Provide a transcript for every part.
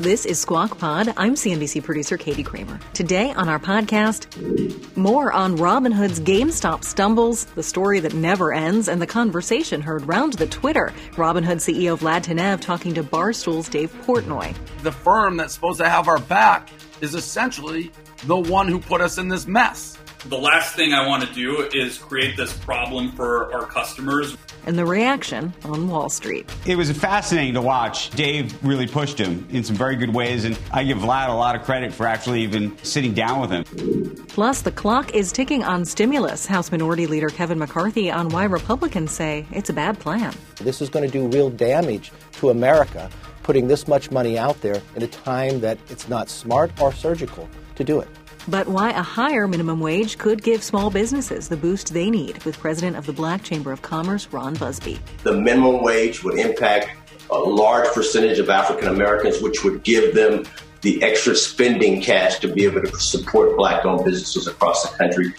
This is Squawk Pod. I'm CNBC producer Katie Kramer. Today on our podcast, more on Robinhood's GameStop stumbles, the story that never ends, and the conversation heard round the Twitter. Robinhood CEO Vlad Tenev talking to Barstool's Dave Portnoy. The firm that's supposed to have our back is essentially the one who put us in this mess. The last thing I want to do is create this problem for our customers. And the reaction on Wall Street. It was fascinating to watch. Dave really pushed him in some very good ways, and I give Vlad a lot of credit for actually even sitting down with him. Plus, the clock is ticking on stimulus. House Minority Leader Kevin McCarthy on why Republicans say it's a bad plan. This is going to do real damage to America, putting this much money out there in a time that it's not smart or surgical to do it but why a higher minimum wage could give small businesses the boost they need with President of the Black Chamber of Commerce, Ron Busby. The minimum wage would impact a large percentage of African Americans, which would give them the extra spending cash to be able to support black owned businesses across the country.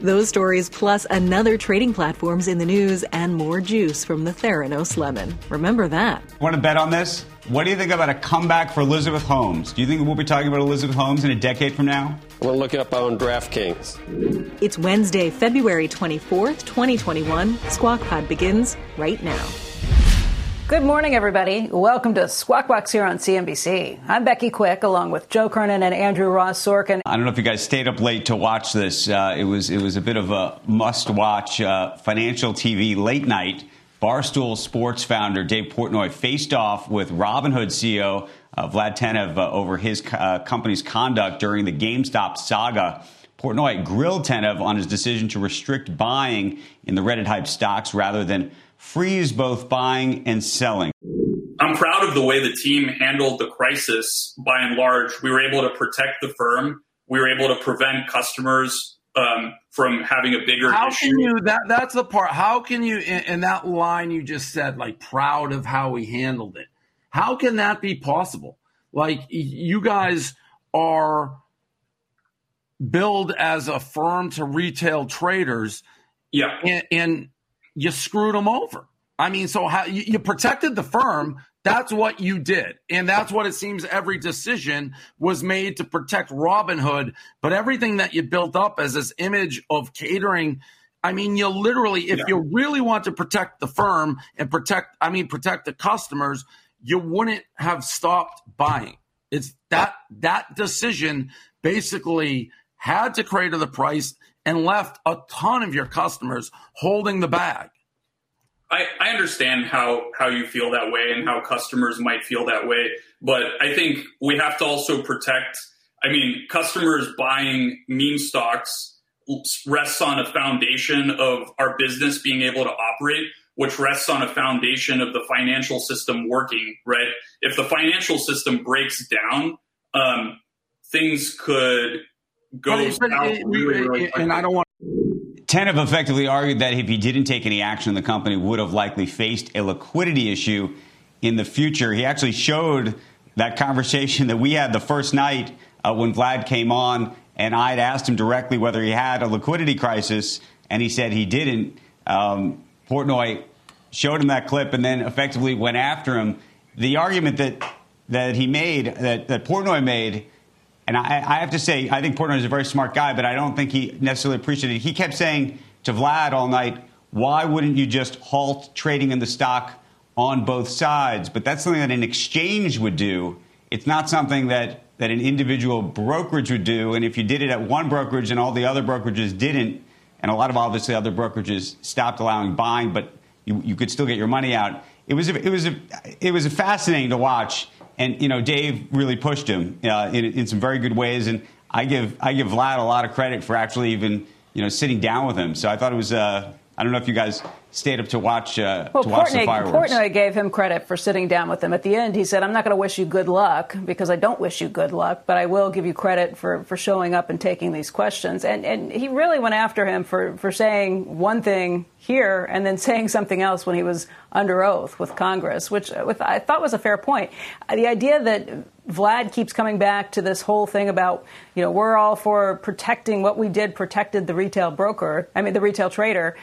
Those stories, plus another trading platforms in the news, and more juice from the Theranos lemon. Remember that. Want to bet on this? What do you think about a comeback for Elizabeth Holmes? Do you think we'll be talking about Elizabeth Holmes in a decade from now? We'll look it up on DraftKings. It's Wednesday, February 24th, 2021. Squawk Pod begins right now. Good morning, everybody. Welcome to Squawk Box here on CNBC. I'm Becky Quick, along with Joe Kernan and Andrew Ross Sorkin. I don't know if you guys stayed up late to watch this. Uh, it was it was a bit of a must-watch uh, financial TV late night. Barstool Sports founder Dave Portnoy faced off with Robinhood CEO uh, Vlad Tenev uh, over his uh, company's conduct during the GameStop saga. Portnoy grilled Tenev on his decision to restrict buying in the Reddit hype stocks rather than freeze both buying and selling. I'm proud of the way the team handled the crisis by and large. We were able to protect the firm. We were able to prevent customers um, from having a bigger how issue. Can you, that, that's the part. How can you, in, in that line you just said, like proud of how we handled it? How can that be possible? Like you guys are billed as a firm to retail traders. Yeah. And, and you screwed them over. I mean, so how you, you, protected the firm. That's what you did. And that's what it seems every decision was made to protect Robinhood. But everything that you built up as this image of catering, I mean, you literally, if yeah. you really want to protect the firm and protect, I mean, protect the customers, you wouldn't have stopped buying. It's that, that decision basically had to crater the price and left a ton of your customers holding the bag. I, I understand how, how you feel that way and how customers might feel that way, but I think we have to also protect. I mean, customers buying meme stocks rests on a foundation of our business being able to operate, which rests on a foundation of the financial system working, right? If the financial system breaks down, um, things could go really, really and I don't want. Tenev effectively argued that if he didn't take any action, the company would have likely faced a liquidity issue in the future. He actually showed that conversation that we had the first night uh, when Vlad came on, and I'd asked him directly whether he had a liquidity crisis, and he said he didn't. Um, Portnoy showed him that clip and then effectively went after him. The argument that that he made, that, that Portnoy made, and I, I, have to say, I think Portnoy is a very smart guy, but I don't think he necessarily appreciated it. He kept saying to Vlad all night, why wouldn't you just halt trading in the stock on both sides? But that's something that an exchange would do. It's not something that, that an individual brokerage would do. And if you did it at one brokerage and all the other brokerages didn't, and a lot of obviously other brokerages stopped allowing buying, but you, you could still get your money out. It was a, it was a, it was a fascinating to watch and you know, Dave really pushed him uh, in, in some very good ways. And I give I give Vlad a lot of credit for actually even you know sitting down with him. So I thought it was. Uh, I don't know if you guys stayed up to watch uh, well, to watch Portnoy, the fireworks. Portnoy gave him credit for sitting down with him. At the end, he said, "I'm not going to wish you good luck because I don't wish you good luck, but I will give you credit for, for showing up and taking these questions." And and he really went after him for for saying one thing here and then saying something else when he was under oath with Congress, which with, I thought was a fair point. The idea that Vlad keeps coming back to this whole thing about, you know, we're all for protecting what we did protected the retail broker, I mean, the retail trader.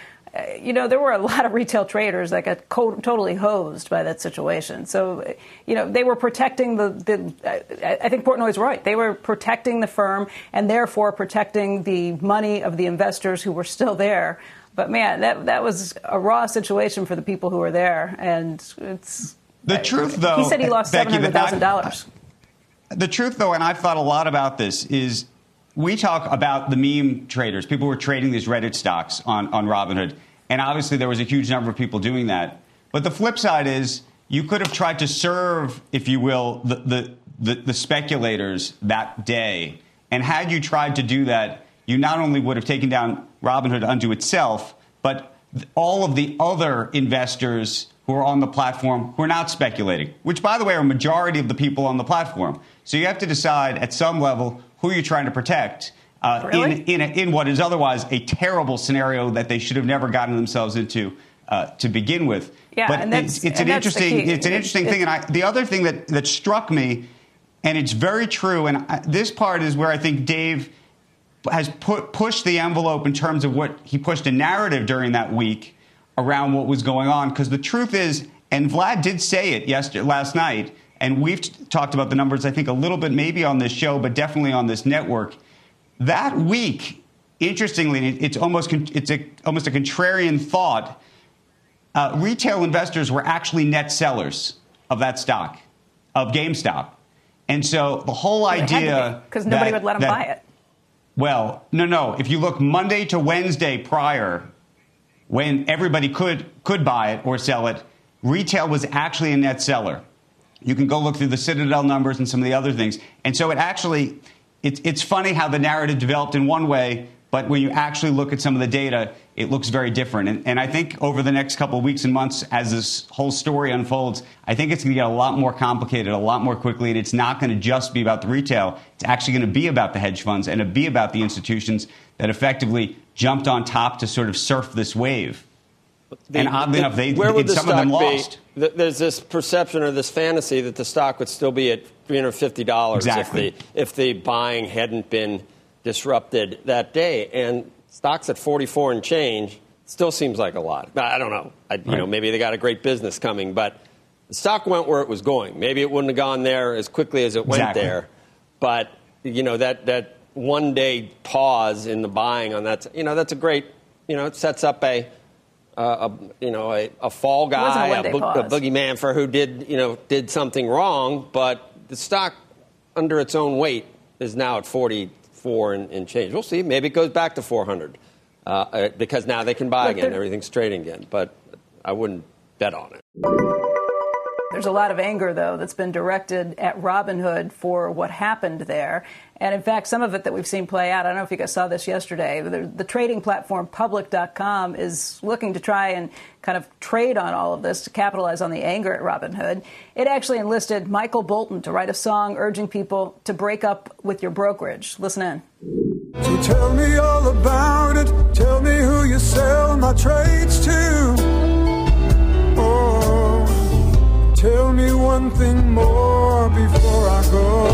You know, there were a lot of retail traders that got co- totally hosed by that situation. So, you know, they were protecting the, the I think Portnoy's right. They were protecting the firm and therefore protecting the money of the investors who were still there. But man, that, that was a raw situation for the people who were there. And it's. The truth, though. He said he lost $700,000. The truth, though, and I've thought a lot about this, is we talk about the meme traders, people who are trading these Reddit stocks on, on Robinhood. And obviously, there was a huge number of people doing that. But the flip side is you could have tried to serve, if you will, the, the, the, the speculators that day. And had you tried to do that, you not only would have taken down Robinhood unto itself, but all of the other investors who are on the platform who are not speculating, which, by the way, are a majority of the people on the platform. So you have to decide at some level who you're trying to protect. Uh, really? in, in, a, in what is otherwise a terrible scenario that they should have never gotten themselves into uh, to begin with. Yeah, but and it's, it's an interesting it's an interesting It's- thing. And I, the other thing that, that struck me, and it's very true, and I, this part is where I think Dave has put, pushed the envelope in terms of what he pushed a narrative during that week around what was going on. Because the truth is, and Vlad did say it yesterday, last night, and we've t- talked about the numbers, I think, a little bit maybe on this show, but definitely on this network. That week, interestingly, it's almost it's a, almost a contrarian thought. Uh, retail investors were actually net sellers of that stock, of GameStop, and so the whole idea Because nobody that- would let them that- buy it. well, no, no. If you look Monday to Wednesday prior, when everybody could could buy it or sell it, retail was actually a net seller. You can go look through the Citadel numbers and some of the other things, and so it actually it's it's funny how the narrative developed in one way, but when you actually look at some of the data, it looks very different. And, and I think over the next couple of weeks and months, as this whole story unfolds, I think it's going to get a lot more complicated, a lot more quickly, and it's not going to just be about the retail. It's actually going to be about the hedge funds and be about the institutions that effectively jumped on top to sort of surf this wave. The- and oddly the- enough, they where would the some of them stock be? There's this perception or this fantasy that the stock would still be at $350 Exactly. if the if the buying hadn't been disrupted that day. And stocks at 44 and change still seems like a lot. But I don't know. I, you know, maybe they got a great business coming, but the stock went where it was going. Maybe it wouldn't have gone there as quickly as it went Exactly. there. But you know that that one day pause in the buying on that, you know, that's a great, you know, it sets up a uh, a you know a, a fall guy, a, bo- a boogeyman for who did you know did something wrong, but the stock under its own weight is now at 44 and, and change. We'll see. Maybe it goes back to 400 uh, uh, because now they can buy Look, again. Everything's trading again, but I wouldn't bet on it. There's a lot of anger, though, that's been directed at Robinhood for what happened there. And in fact, some of it that we've seen play out, I don't know if you guys saw this yesterday, the, the trading platform public.com is looking to try and kind of trade on all of this to capitalize on the anger at Robinhood. It actually enlisted Michael Bolton to write a song urging people to break up with your brokerage. Listen in. So tell me all about it. Tell me who you sell my trades to. Tell me one thing more before I go.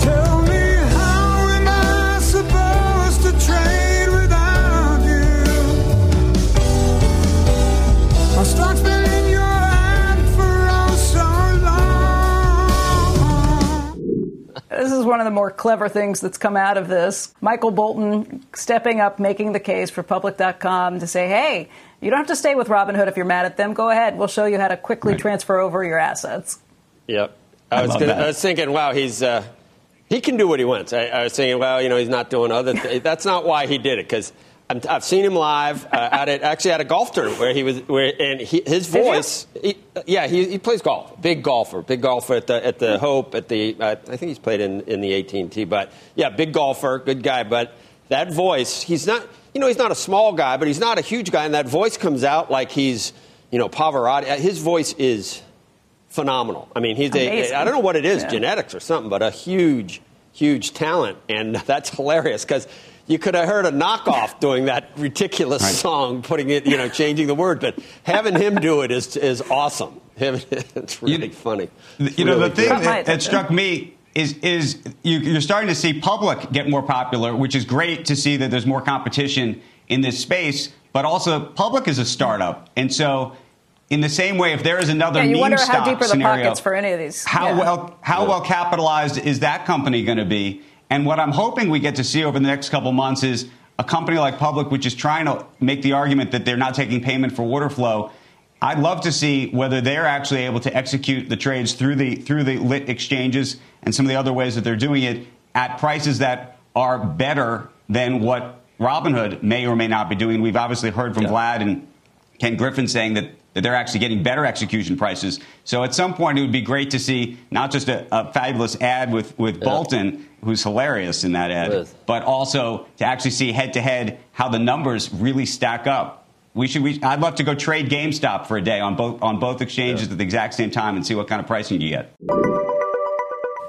Tell me how am I supposed to trade without you? Stock's been in your hand for oh so long. This is one of the more clever things that's come out of this. Michael Bolton stepping up, making the case for public.com to say, hey, you don't have to stay with Robinhood if you're mad at them. Go ahead. We'll show you how to quickly Right. transfer over your assets. Yep. I I, was, gonna. I was thinking, wow, he's uh, he can do what he wants. I, I was thinking, well, you know, he's not doing other. Th- That's not why he did it because. I've seen him live uh, at it, actually at a golf tournament where he was, where and he, his voice, he, yeah, he, he plays golf, big golfer, big golfer at the at the Hope at the, uh, I think he's played in, in the AT and T, but yeah, big golfer, good guy, but that voice, he's not, you know, he's not a small guy, but he's not a huge guy, and that voice comes out like he's, you know, Pavarotti. Uh, His voice is phenomenal. I mean, he's a, Amazing. I don't know what it is, Yeah. genetics or something, but a huge, huge talent, and that's hilarious because you could have heard a knockoff doing that ridiculous song, putting it, you know, changing the word, but having him do it is is awesome. Him- it's really funny. It's You know, the thing good. Caught my that, that struck me is is you, you're starting to see public get more popular, which is great to see that there's more competition in this space. But also, public is a startup, and so in the same way, if there is another Yeah, you meme wonder how stock deep are the scenario, pockets for any of these. how Yeah. well how well capitalized is that company going to be? And what I'm hoping we get to see over the next couple months is a company like Public, which is trying to make the argument that they're not taking payment for order flow. I'd love to see whether they're actually able to execute the trades through the through the lit exchanges and some of the other ways that they're doing it at prices that are better than what Robinhood may or may not be doing. We've obviously heard from Vlad and Ken Griffin saying that, that they're actually getting better execution prices. So at some point, it would be great to see not just a, a fabulous ad with, with Bolton, who's hilarious in that ad, but also to actually see head to head how the numbers really stack up. We should. We, I'd love to go trade GameStop for a day on both on both exchanges at the exact same time and see what kind of pricing you get.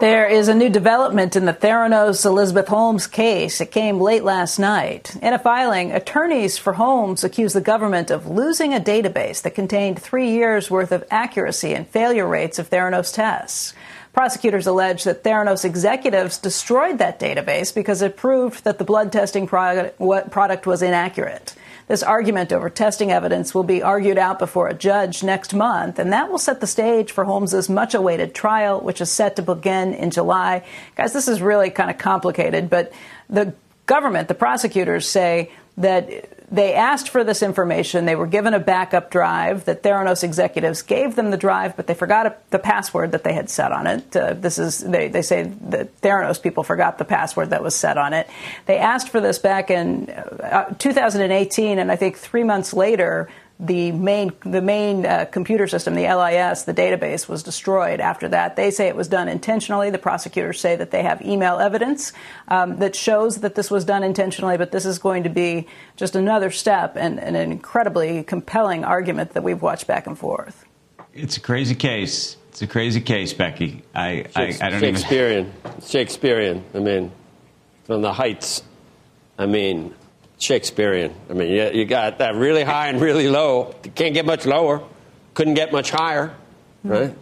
There is a new development in the Theranos Elizabeth Holmes case. It came late last night. In a filing, attorneys for Holmes accused the government of losing a database that contained three years' worth of accuracy and failure rates of Theranos tests. Prosecutors allege that Theranos executives destroyed that database because it proved that the blood testing product, product was inaccurate. This argument over testing evidence will be argued out before a judge next month, and that will set the stage for Holmes's much awaited trial, which is set to begin in July. Guys, this is really kind of complicated, but the government, the prosecutors say that they asked for this information. They were given a backup drive that Theranos executives gave them the drive, but they forgot the password that they had set on it. Uh, this is they, they say that Theranos people forgot the password that was set on it. They asked for this back in uh, 2018, and I think three months later, the main the main uh, computer system, the LIS, the database, was destroyed. After that, they say it was done intentionally. The prosecutors say that they have email evidence um, that shows that this was done intentionally. But this is going to be just another step and, and an incredibly compelling argument that we've watched back and forth. It's a crazy case. It's a crazy case, Becky. I I, I don't even. Shakespearean. Shakespearean. I mean, from the heights. I mean, Shakespearean. I mean, you, you got that really high and really low. You can't get much lower. Couldn't get much higher, right?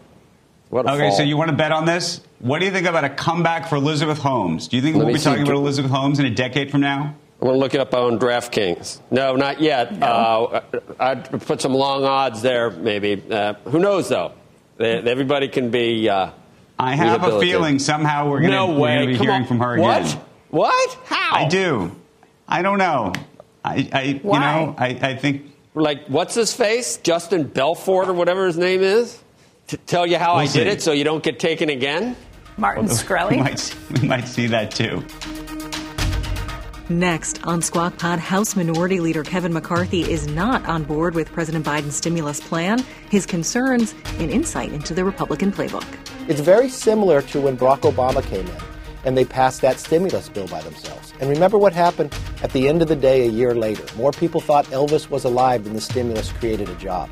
What a Okay, fall. so you want to bet on this? What do you think about a comeback for Elizabeth Holmes? Do you think Let we'll be talking about Elizabeth Holmes in a decade from now? I'm going to look it up on DraftKings. No, not yet. Uh, I'd put some long odds there, maybe. Uh, who knows, though? They, everybody can be. Uh, I have a feeling somehow we're going No to be hearing on. from her again. What? again. What? How? I do. I don't know. I, I you know, I, I think Like, what's his face? Justin Belfort or whatever his name is? To tell you how I We'll did see. it so you don't get taken again? Martin we might, we might see that too. Next on Squawk Pod, House Minority Leader Kevin McCarthy is not on board with President Biden's stimulus plan. His concerns and insight into the Republican playbook. It's very similar to when Barack Obama came in and they passed that stimulus bill by themselves. And remember what happened at the end of the day a year later. More people thought Elvis was alive than the stimulus created a job.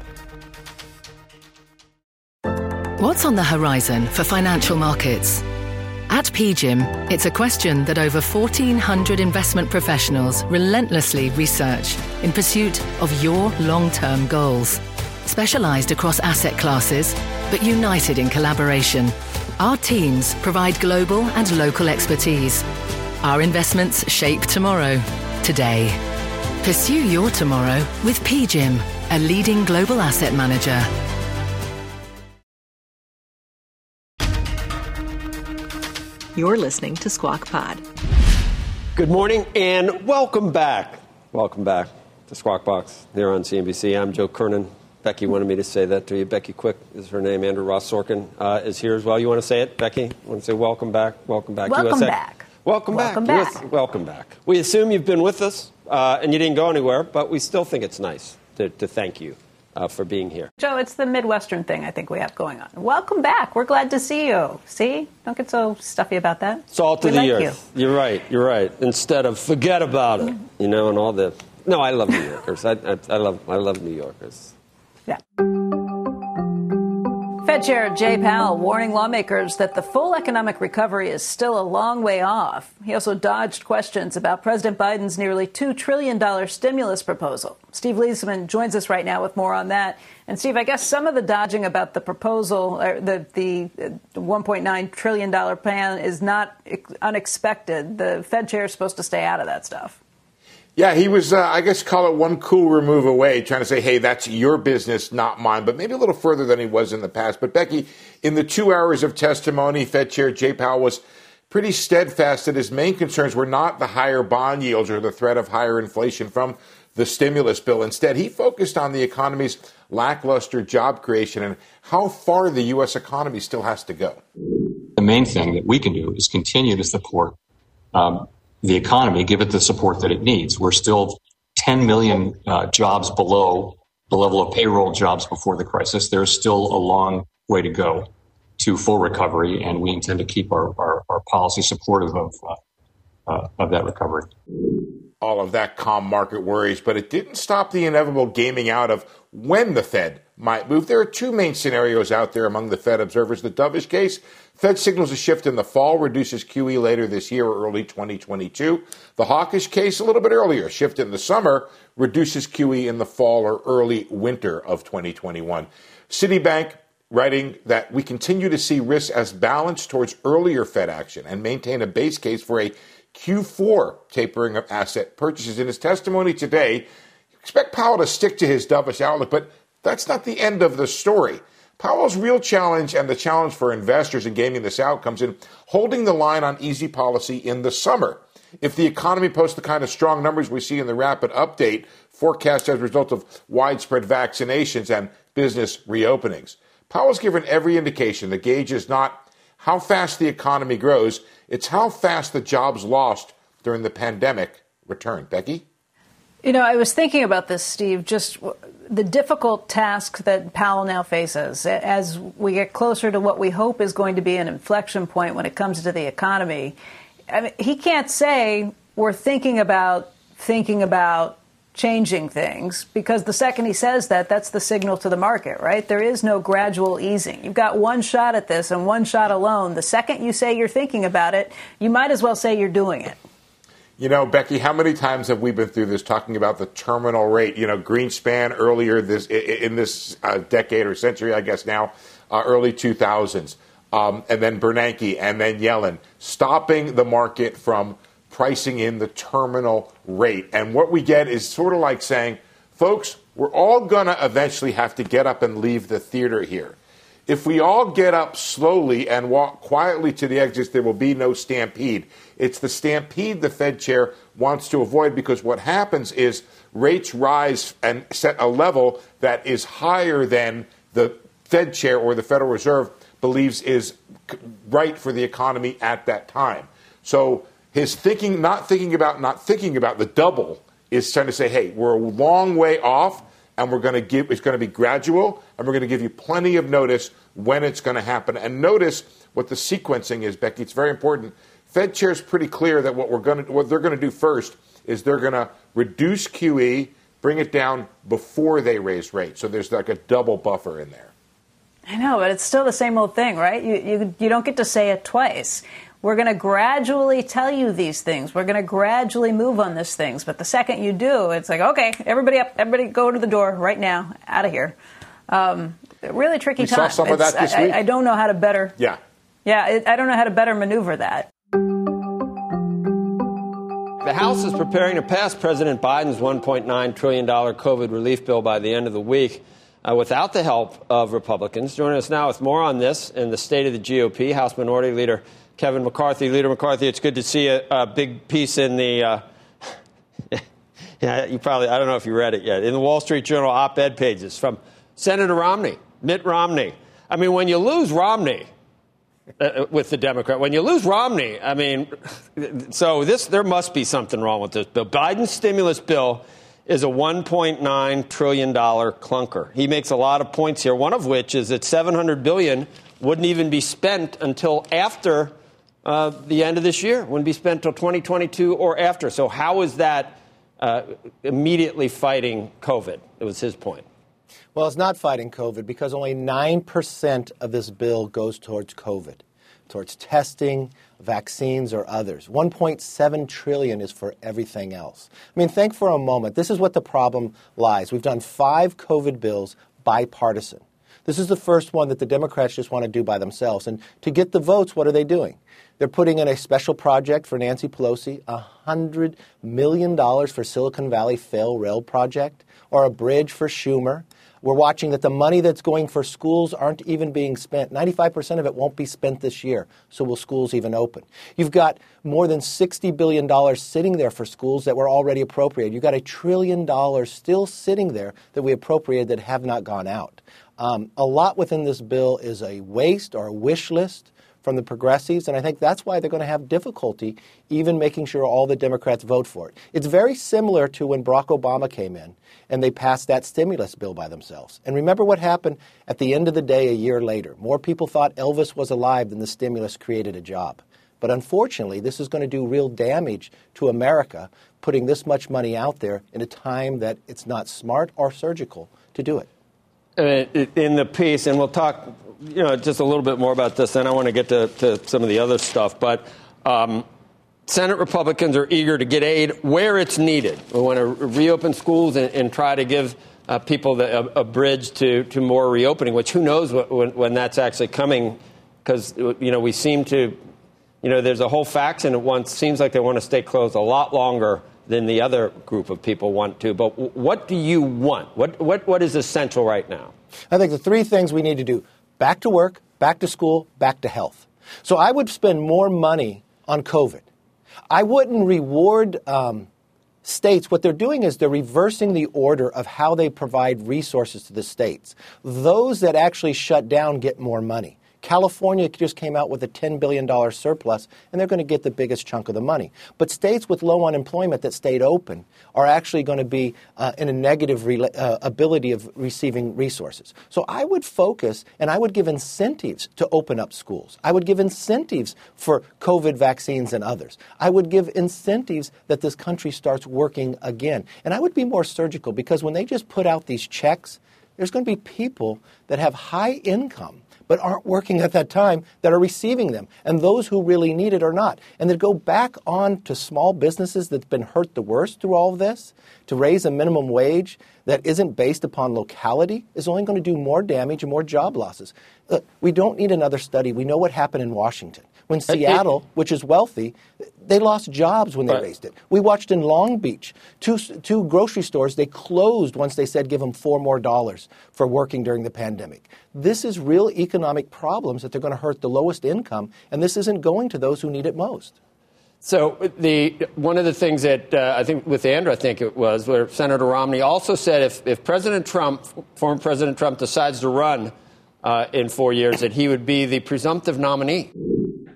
What's on the horizon for financial markets? At PGIM, it's a question that over 1,400 investment professionals relentlessly research in pursuit of your long term goals. Specialized across asset classes, but united in collaboration, our teams provide global and local expertise. Our investments shape tomorrow, today. Pursue your tomorrow with PGIM, a leading global asset manager. You're listening to Squawk Pod. Good morning and welcome back. Welcome back to Squawk Box here on CNBC. I'm Joe Kernan. Becky wanted me to say that to you. Becky Quick is her name. Andrew Ross Sorkin uh, is here as well. You want to say it, Becky? You want to say welcome back? Welcome back. Welcome USA. back. Welcome back. Welcome back. US welcome back. We assume you've been with us uh, and you didn't go anywhere, but we still think it's nice to, to thank you uh, for being here. Joe, it's the Midwestern thing I think we have going on. Welcome back. We're glad to see you. See? Don't get so stuffy about that. Salt we of the like earth. You. are right. You're right. Instead of forget about it, you know, and all the. No, I love New Yorkers. I, I, I love I love New Yorkers. Fed Chair Jay Powell warning lawmakers that the full economic recovery is still a long way off. He also dodged questions about President Biden's nearly $2 trillion stimulus proposal. Steve Liesman joins us right now with more on that. And Steve, I guess some of the dodging about the proposal, the, the $1.9 trillion plan, is not unexpected. The Fed chair is supposed to stay out of that stuff. Yeah, he was, uh, I guess, call it one cool remove away, trying to say, hey, that's your business, not mine, but maybe a little further than he was in the past. But, Becky, in the two hours of testimony, Fed Chair Jay Powell was pretty steadfast that his main concerns were not the higher bond yields or the threat of higher inflation from the stimulus bill. Instead, he focused on the economy's lackluster job creation and how far the U.S. economy still has to go. The main thing that we can do is continue to support um, the economy, give it the support that it needs. We're still 10 million uh, jobs below the level of payroll jobs before the crisis. There's still a long way to go to full recovery, and we intend to keep our, our, our policy supportive of, uh, uh, of that recovery. All of that calm market worries, but it didn't stop the inevitable gaming out of when the Fed might move. There are two main scenarios out there among the Fed observers. The dovish case, Fed signals a shift in the fall, reduces QE later this year or early 2022. The hawkish case, a little bit earlier, shift in the summer, reduces QE in the fall or early winter of 2021. Citibank writing that we continue to see risks as balanced towards earlier Fed action and maintain a base case for a Q4 tapering of asset purchases. In his testimony today, expect Powell to stick to his dovish outlook, but that's not the end of the story. Powell's real challenge and the challenge for investors in gaming this out comes in holding the line on easy policy in the summer. If the economy posts the kind of strong numbers we see in the rapid update forecast as a result of widespread vaccinations and business reopenings, Powell's given every indication the gauge is not how fast the economy grows, it's how fast the jobs lost during the pandemic return. Becky? You know, I was thinking about this, Steve, just the difficult task that Powell now faces as we get closer to what we hope is going to be an inflection point when it comes to the economy. I mean, he can't say we're thinking about thinking about changing things because the second he says that, that's the signal to the market, right? There is no gradual easing. You've got one shot at this and one shot alone. The second you say you're thinking about it, you might as well say you're doing it. You know, Becky, how many times have we been through this talking about the terminal rate? You know, Greenspan earlier this in this uh, decade or century, I guess now, uh, early 2000s, um, and then Bernanke and then Yellen, stopping the market from pricing in the terminal rate. And what we get is sort of like saying, folks, we're all going to eventually have to get up and leave the theater here. If we all get up slowly and walk quietly to the exits, there will be no stampede. It's the stampede the Fed chair wants to avoid because what happens is rates rise and set a level that is higher than the Fed chair or the Federal Reserve believes is right for the economy at that time. So his thinking, not thinking about, not thinking about the double is trying to say, hey, we're a long way off and we're going to give it's going to be gradual and we're going to give you plenty of notice when it's going to happen. And notice what the sequencing is becky. It's very important fed chair is pretty clear that what we're going to what they're going to do first is they're going to reduce qe bring it down before they raise rates so there's like a double buffer in there i know but it's still the same old thing right you, you, you don't get to say it twice we're going to gradually tell you these things. We're going to gradually move on these things. But the second you do, it's like, okay, everybody up, everybody go to the door right now, out of here. Um, really tricky we time. Saw some of that this I, week. I, I, don't know how to better. Yeah. Yeah, I don't know how to better maneuver that. The House is preparing to pass President Biden's $1.9 trillion COVID relief bill by the end of the week. Uh, without the help of Republicans. Joining us now with more on this and the state of the GOP, House Minority Leader Kevin McCarthy. Leader McCarthy, it's good to see a, a big piece in the. Uh, yeah, you probably, I don't know if you read it yet, in the Wall Street Journal op ed pages from Senator Romney, Mitt Romney. I mean, when you lose Romney, with the Democrat. When you lose Romney, I mean, so this there must be something wrong with this bill. Biden's stimulus bill is a $1.9 trillion clunker. He makes a lot of points here, one of which is that 700 billion wouldn't even be spent until after uh, the end of this year, wouldn't be spent until 2022 or after. So, how is that uh, immediately fighting COVID? It was his point. Well, it's not fighting COVID because only 9% of this bill goes towards COVID, towards testing, vaccines, or others. 1.7 trillion is for everything else. I mean, think for a moment. This is what the problem lies. We've done five COVID bills bipartisan. This is the first one that the Democrats just want to do by themselves. And to get the votes, what are they doing? They're putting in a special project for Nancy Pelosi, $100 million for Silicon Valley Fail Rail Project, or a bridge for Schumer. We're watching that the money that's going for schools aren't even being spent. 95% of it won't be spent this year. So will schools even open? You've got more than $60 billion sitting there for schools that were already appropriated. You've got a trillion dollars still sitting there that we appropriated that have not gone out. Um, a lot within this bill is a waste or a wish list from the progressives, and I think that's why they're going to have difficulty even making sure all the Democrats vote for it. It's very similar to when Barack Obama came in and they passed that stimulus bill by themselves. And remember what happened at the end of the day a year later. More people thought Elvis was alive than the stimulus created a job. But unfortunately, this is going to do real damage to America, putting this much money out there in a time that it's not smart or surgical to do it. In the piece, and we'll talk you know, just a little bit more about this, then I want to get to, to some of the other stuff. But um, Senate Republicans are eager to get aid where it's needed. We want to reopen schools and, and try to give uh, people the, a, a, bridge to, to more reopening, which who knows what, when, when that's actually coming, because, you know, we seem to, you know, there's a whole faction at once, seems like they want to stay closed a lot longer than the other group of people want to. But what do you want? What, what, what is essential right now? I think the three things we need to do back to work, back to school, back to health. So I would spend more money on COVID. I wouldn't reward um, states. What they're doing is they're reversing the order of how they provide resources to the states. Those that actually shut down get more money. California just came out with a $10 billion surplus, and they're going to get the biggest chunk of the money. But states with low unemployment that stayed open are actually going to be uh, in a negative re- uh, ability of receiving resources. So I would focus and I would give incentives to open up schools. I would give incentives for COVID vaccines and others. I would give incentives that this country starts working again. And I would be more surgical because when they just put out these checks, there's going to be people that have high income but aren't working at that time that are receiving them, and those who really need it are not. And to go back on to small businesses that's been hurt the worst through all of this, to raise a minimum wage that isn't based upon locality is only going to do more damage and more job losses. Look, we don't need another study. We know what happened in Washington. When Seattle, which is wealthy, they lost jobs when they right. raised it. We watched in Long Beach, two, two grocery stores, they closed once they said give them four more dollars for working during the pandemic. This is real economic problems that they're going to hurt the lowest income, and this isn't going to those who need it most. So the one of the things that uh, I think with Andrew, I think it was, where Senator Romney also said if, if President Trump, former President Trump, decides to run uh, in four years, that he would be the presumptive nominee.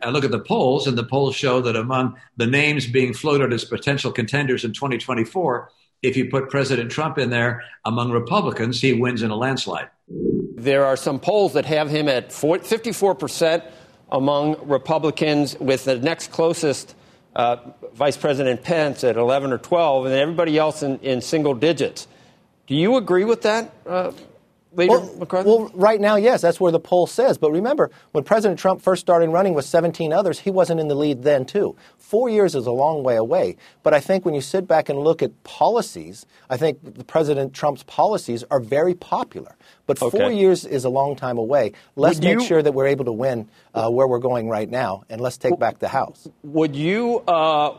I look at the polls, and the polls show that among the names being floated as potential contenders in 2024, if you put President Trump in there among Republicans, he wins in a landslide. There are some polls that have him at 54% among Republicans, with the next closest uh, Vice President Pence at 11 or 12, and everybody else in, in single digits. Do you agree with that? Uh, Well, McCarthy? Well, right now, yes, that's where the poll says. But remember, when President Trump first started running with 17 others, he wasn't in the lead then, too. Four years is a long way away. But I think when you sit back and look at policies, I think President Trump's policies are very popular. But okay. four years is a long time away. Let's would make you, sure that we're able to win uh, where we're going right now, and let's take back the House. Would you, uh,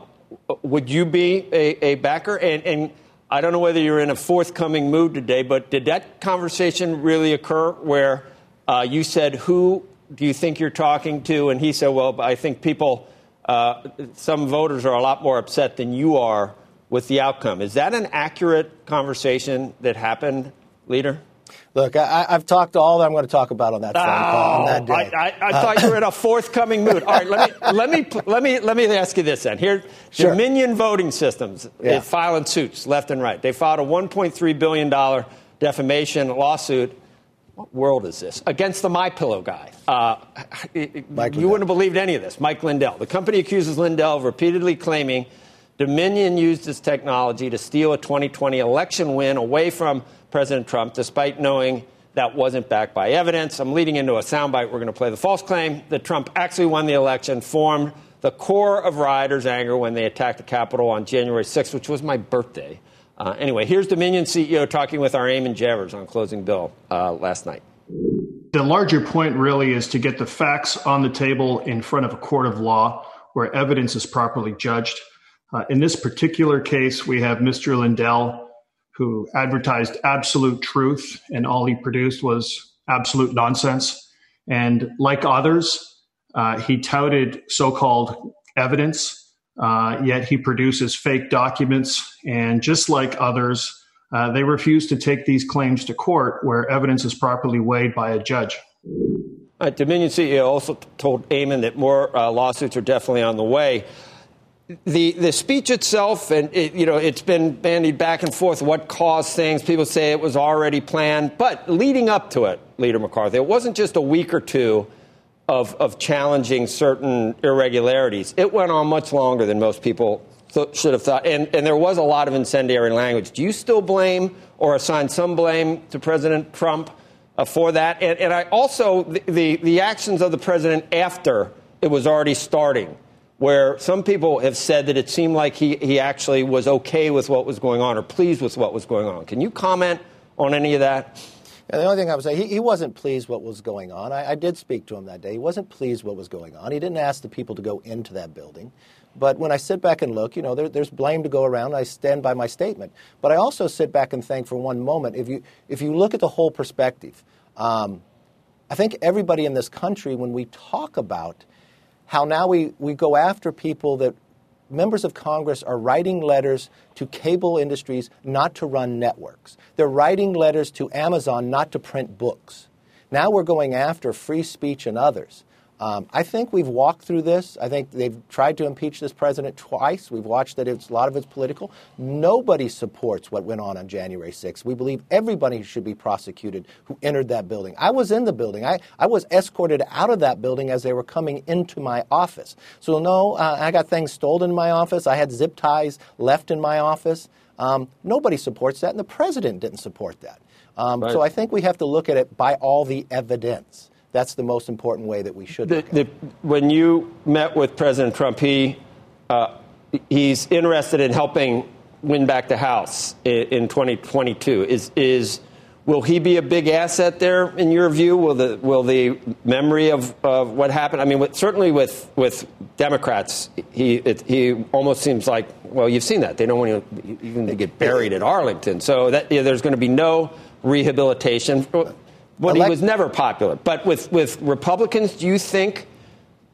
would you be a, a backer? and, and I don't know whether you're in a forthcoming mood today, but did that conversation really occur where uh, you said, Who do you think you're talking to? And he said, Well, I think people, uh, some voters are a lot more upset than you are with the outcome. Is that an accurate conversation that happened, leader? Look, I, I've talked to all that I'm going to talk about on that phone call on that day. Oh, I, I, I thought you were in a forthcoming mood. All right, let me let me let me let me ask you this then. Here, Sure. Dominion Voting Systems Yeah. is filing suits left and right. They filed a 1.3 billion dollar defamation lawsuit. What world is this? Against the My Pillow guy. Uh, you wouldn't have believed any of this. Mike Lindell. The company accuses Lindell of repeatedly claiming Dominion used its technology to steal a 2020 election win away from President Trump, despite knowing that wasn't backed by evidence. I'm leading into a soundbite. We're going to play the false claim that Trump actually won the election, formed the core of rioters' anger when they attacked the Capitol on January 6th, which was my birthday. Uh, anyway, here's Dominion CEO talking with our Eamon Javers on Closing Bell uh, last night. The larger point really is to get the facts on the table in front of a court of law where evidence is properly judged. Uh, in this particular case, we have Mr. Lindell, who advertised absolute truth, and all he produced was absolute nonsense. And like others, uh, he touted so called evidence, uh, yet he produces fake documents. And just like others, uh, they refuse to take these claims to court where evidence is properly weighed by a judge. Dominion CEO also told Eamon that more uh, lawsuits are definitely on the way. The the speech itself, and it, you know, it's been bandied back and forth. What caused things? People say it was already planned, but leading up to it, Leader McCarthy, it wasn't just a week or two of of challenging certain irregularities. It went on much longer than most people th- should have thought, and and there was a lot of incendiary language. Do you still blame or assign some blame to President Trump? uh, for that. And, and I also, the, the, the actions of the president after it was already starting, where some people have said that it seemed like he, he actually was okay with what was going on or pleased with what was going on. Can you comment on any of that? And the only thing I would say, he, he wasn't pleased what was going on. I, I did speak to him that day. He wasn't pleased what was going on. He didn't ask the people to go into that building. But when I sit back and look, you know, there, there's blame to go around. I stand by my statement. But I also sit back and think for one moment, if you, if you look at the whole perspective, um, I think everybody in this country, when we talk about how now we, we go after people that members of Congress are writing letters to cable industries not to run networks. They're writing letters to Amazon not to print books. Now we're going after free speech and others. Um, I think we've walked through this. I think they've tried to impeach this president twice. We've watched that it's, a lot of it's political. Nobody supports what went on on January 6th. We believe everybody should be prosecuted who entered that building. I was in the building. I, I was escorted out of that building as they were coming into my office. So, no, uh, I got things stolen in my office. I had zip ties left in my office. Um, nobody supports that, and the president didn't support that. Um, Right. So I think we have to look at it by all the evidence. That's the most important way that we should. The, the, when you met with President Trump, he uh, he's interested in helping win back the House in, in 2022. Is is will he be a big asset there in your view? Will the will the memory of, of what happened? I mean, with, certainly with with Democrats, he it, he almost seems like well, you've seen that they don't want to even to get buried at Arlington. So that yeah, there's going to be no rehabilitation. But he was never popular. But with, with Republicans, do you think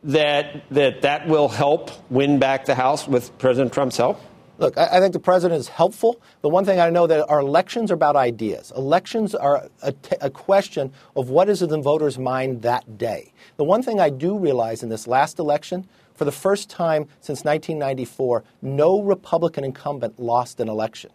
that, that that will help win back the House with President Trump's help? Look, I, I think the president is helpful. The one thing I know that our elections are about ideas. Elections are a, t- a question of what is in the voters' mind that day. The one thing I do realize in this last election, for the first time since 1994, no Republican incumbent lost an election.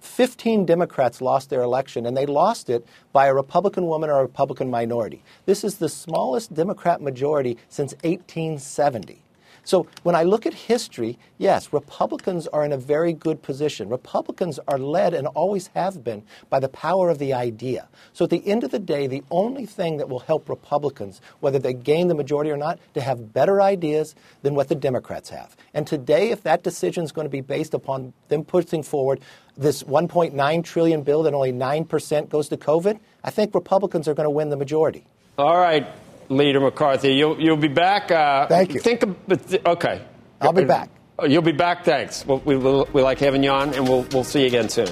15 Democrats lost their election, and they lost it by a Republican woman or a Republican minority. This is the smallest Democrat majority since 1870. So when I look at history, yes, Republicans are in a very good position. Republicans are led and always have been by the power of the idea. So at the end of the day, the only thing that will help Republicans, whether they gain the majority or not, to have better ideas than what the Democrats have. And today, if that decision is going to be based upon them pushing forward this 1.9 trillion bill that only 9% goes to COVID, I think Republicans are going to win the majority. All right, Leader McCarthy, you'll, you'll be back. Uh, Thank you. Think of, okay. I'll be back. Oh, You'll be back. Thanks. We'll, we, we, we like having you on, and we'll, we'll see you again soon.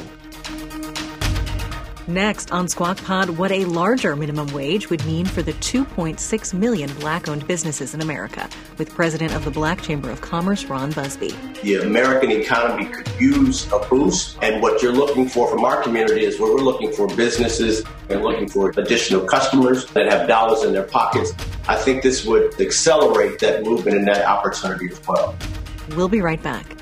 Next on Squawk Pod, what a larger minimum wage would mean for the 2.6 million black owned businesses in America, with President of the Black Chamber of Commerce, Ron Busby. The American economy could use a boost, and what you're looking for from our community is where we're looking for businesses and looking for additional customers that have dollars in their pockets. I think this would accelerate that movement and that opportunity as well. We'll be right back.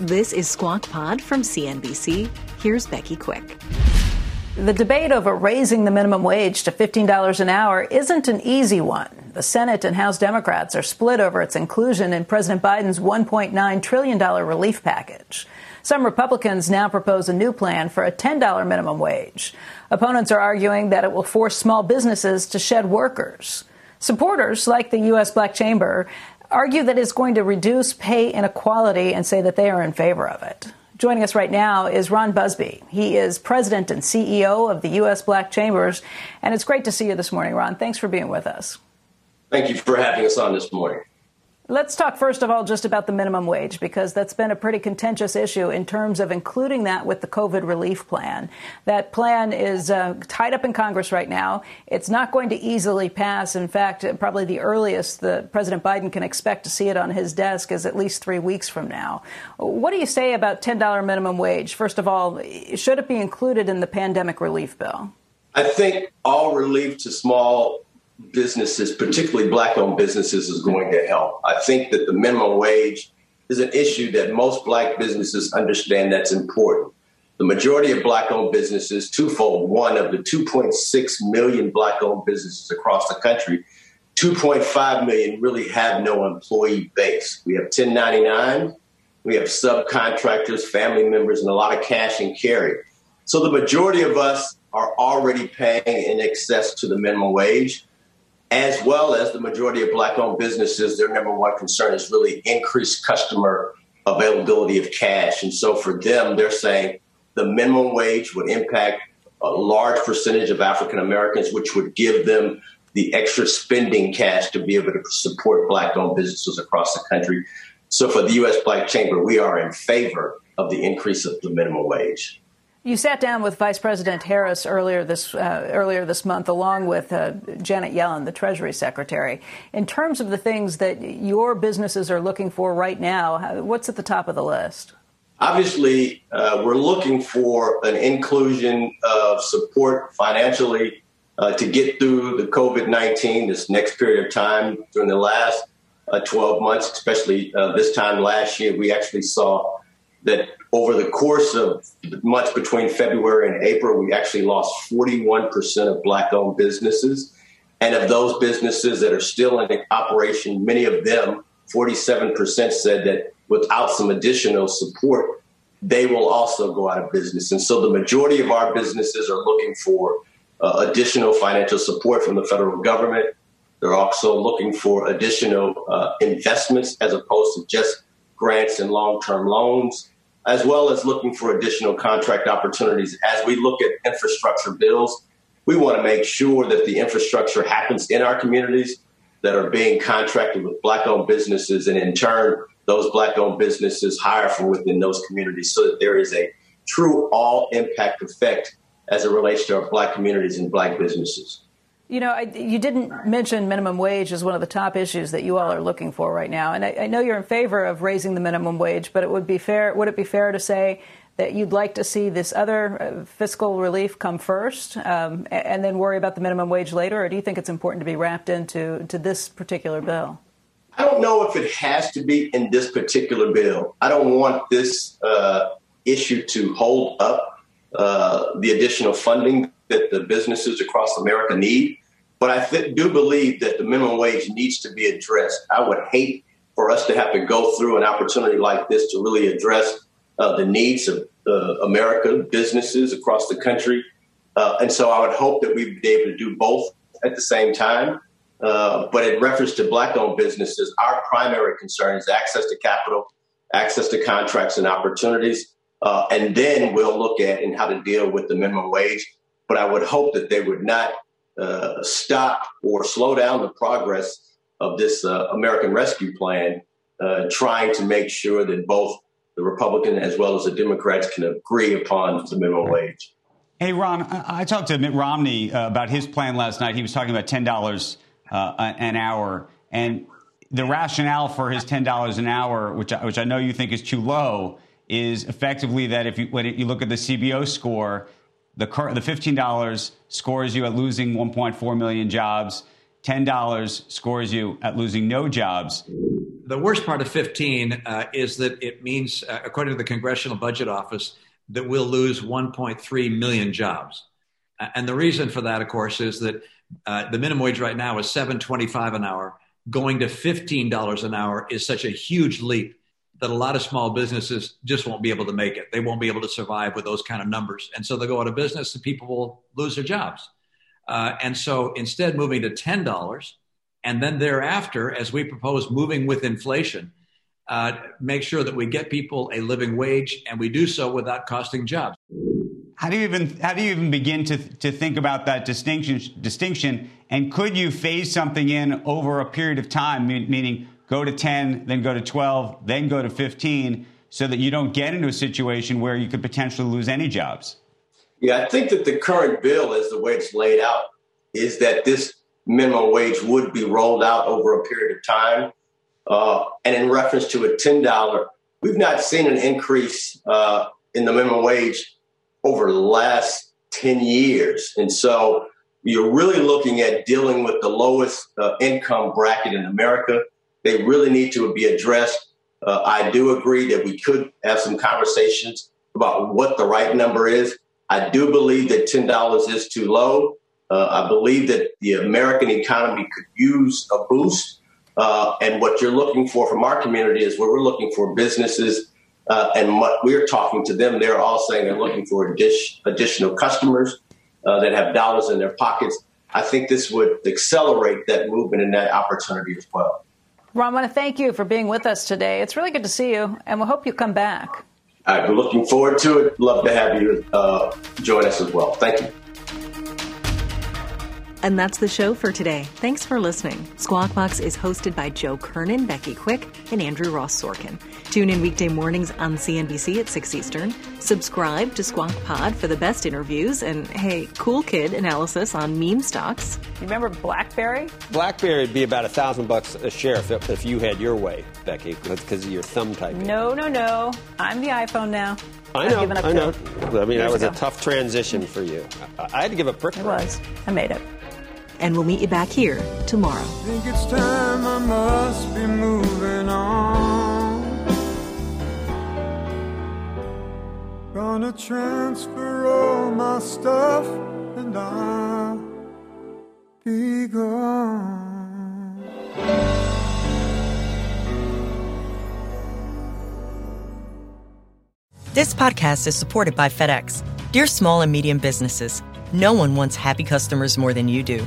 This is Squawk Pod from CNBC. Here's Becky Quick. The debate over raising the minimum wage to $15 an hour isn't an easy one. The Senate and House Democrats are split over its inclusion in President Biden's $1.9 trillion relief package. Some Republicans now propose a new plan for a $10 minimum wage. Opponents are arguing that it will force small businesses to shed workers. Supporters, like the U.S. Black Chamber, argue that it's going to reduce pay inequality and say that they are in favor of it. Joining us right now is Ron Busby. He is president and CEO of the U.S. Black Chambers. And it's great to see you this morning, Ron. Thanks for being with us. Thank you for having us on this morning. Let's talk first of all just about the minimum wage because that's been a pretty contentious issue in terms of including that with the COVID relief plan. That plan is uh, tied up in Congress right now. It's not going to easily pass. In fact, probably the earliest that President Biden can expect to see it on his desk is at least three weeks from now. What do you say about $10 minimum wage? First of all, should it be included in the pandemic relief bill? I think all relief to small businesses, particularly black owned businesses, is going to help. I think that the minimum wage is an issue that most black businesses understand that's important. The majority of black owned businesses, twofold. One of the 2.6 million black owned businesses across the country, 2.5 million really have no employee base. We have 1099, we have subcontractors, family members, and a lot of cash and carry. So the majority of us are already paying in excess to the minimum wage as well as the majority of black owned businesses, their number one concern is really increased customer availability of cash. And so for them, they're saying the minimum wage would impact a large percentage of African Americans, which would give them the extra spending cash to be able to support black owned businesses across the country. So for the U.S. Black Chamber, we are in favor of the increase of the minimum wage. You sat down with Vice President Harris earlier this uh, earlier this month, along with uh, Janet Yellen, the Treasury Secretary. In terms of the things that your businesses are looking for right now, what's at the top of the list? Obviously, uh, we're looking for an inclusion of support financially uh, to get through the COVID 19, this next period of time. During the last uh, 12 months, especially uh, this time last year, we actually saw that over the course of months between February and April, we actually lost 41% of black owned businesses. And of those businesses that are still in operation, many of them, 47% said that without some additional support, they will also go out of business. And so the majority of our businesses are looking for uh, additional financial support from the federal government. They're also looking for additional uh, investments as opposed to just grants and long term loans, as well as looking for additional contract opportunities. As we look at infrastructure bills, we want to make sure that the infrastructure happens in our communities that are being contracted with black owned businesses, and in turn, those black owned businesses hire from within those communities so that there is a true all impact effect as it relates to our black communities and black businesses. You know, I, you didn't mention minimum wage as one of the top issues that you all are looking for right now, and I, I know you're in favor of raising the minimum wage. But it would be fair. Would it be fair to say that you'd like to see this other uh, fiscal relief come first, um, and then worry about the minimum wage later, or do you think it's important to be wrapped into to this particular bill? I don't know if it has to be in this particular bill. I don't want this uh, issue to hold up uh, the additional funding that the businesses across America need. But I th- do believe that the minimum wage needs to be addressed. I would hate for us to have to go through an opportunity like this to really address uh, the needs of uh, America, businesses across the country. Uh, and so I would hope that we'd be able to do both at the same time. Uh, but in reference to black owned businesses, our primary concern is access to capital, access to contracts and opportunities. Uh, and then we'll look at and how to deal with the minimum wage. But I would hope that they would not uh, stop or slow down the progress of this uh, American Rescue Plan, uh, trying to make sure that both the Republican as well as the Democrats can agree upon the minimum wage. Hey, Ron, I talked to Mitt Romney uh, about his plan last night. He was talking about $10 uh, an hour. And the rationale for his $10 an hour, which I, which I know you think is too low, is effectively that if you, when you look at the CBO score, the, the $15 scores you at losing 1.4 million jobs. $10 scores you at losing no jobs. The worst part of 15 uh, is that it means, uh, according to the Congressional Budget Office, that we'll lose 1.3 million jobs. And the reason for that, of course, is that uh, the minimum wage right now is 7.25 an hour. Going to $15 an hour is such a huge leap that a lot of small businesses just won't be able to make it. They won't be able to survive with those kind of numbers. And so they'll go out of business and people will lose their jobs. Uh, and so instead, moving to $10, and then thereafter, as we propose, moving with inflation, uh, make sure that we get people a living wage and we do so without costing jobs. How do you even how do you even begin to to think about that distinction distinction? And could you phase something in over a period of time, meaning go to 10, then go to 12, then go to 15, so that you don't get into a situation where you could potentially lose any jobs? Yeah, I think that the current bill, as the way it's laid out, is that this minimum wage would be rolled out over a period of time. Uh, and in reference to a $10, we've not seen an increase uh, in the minimum wage over the last 10 years. And so you're really looking at dealing with the lowest uh, income bracket in America. They really need to be addressed. Uh, I do agree that we could have some conversations about what the right number is. I do believe that $10 is too low. Uh, I believe that the American economy could use a boost. Uh, and what you're looking for from our community is where we're looking for businesses. Uh, and what we're talking to them, they're all saying they're looking for additional customers uh, that have dollars in their pockets. I think this would accelerate that movement and that opportunity as well. Ron, I want to thank you for being with us today. It's really good to see you, and we hope you come back. I'm looking forward to it. Love to have you uh, join us as well. Thank you. And that's the show for today. Thanks for listening. Squawk Box is hosted by Joe Kernan, Becky Quick, and Andrew Ross Sorkin. Tune in weekday mornings on CNBC at 6 Eastern. Subscribe to Squawk Pod for the best interviews and, hey, cool kid analysis on meme stocks. Remember BlackBerry? BlackBerry would be about a thousand bucks a share if, if you had your way, Becky, because of your thumb typing. No, no, no. I'm the iPhone now. I know. I know. I mean, that was ago. a tough transition for you. I, I had to give a prick. It was. I made it. And we'll meet you back here tomorrow. think it's time I must be moving on. Gonna transfer all my stuff and I'll be gone. This podcast is supported by FedEx. Dear small and medium businesses, no one wants happy customers more than you do.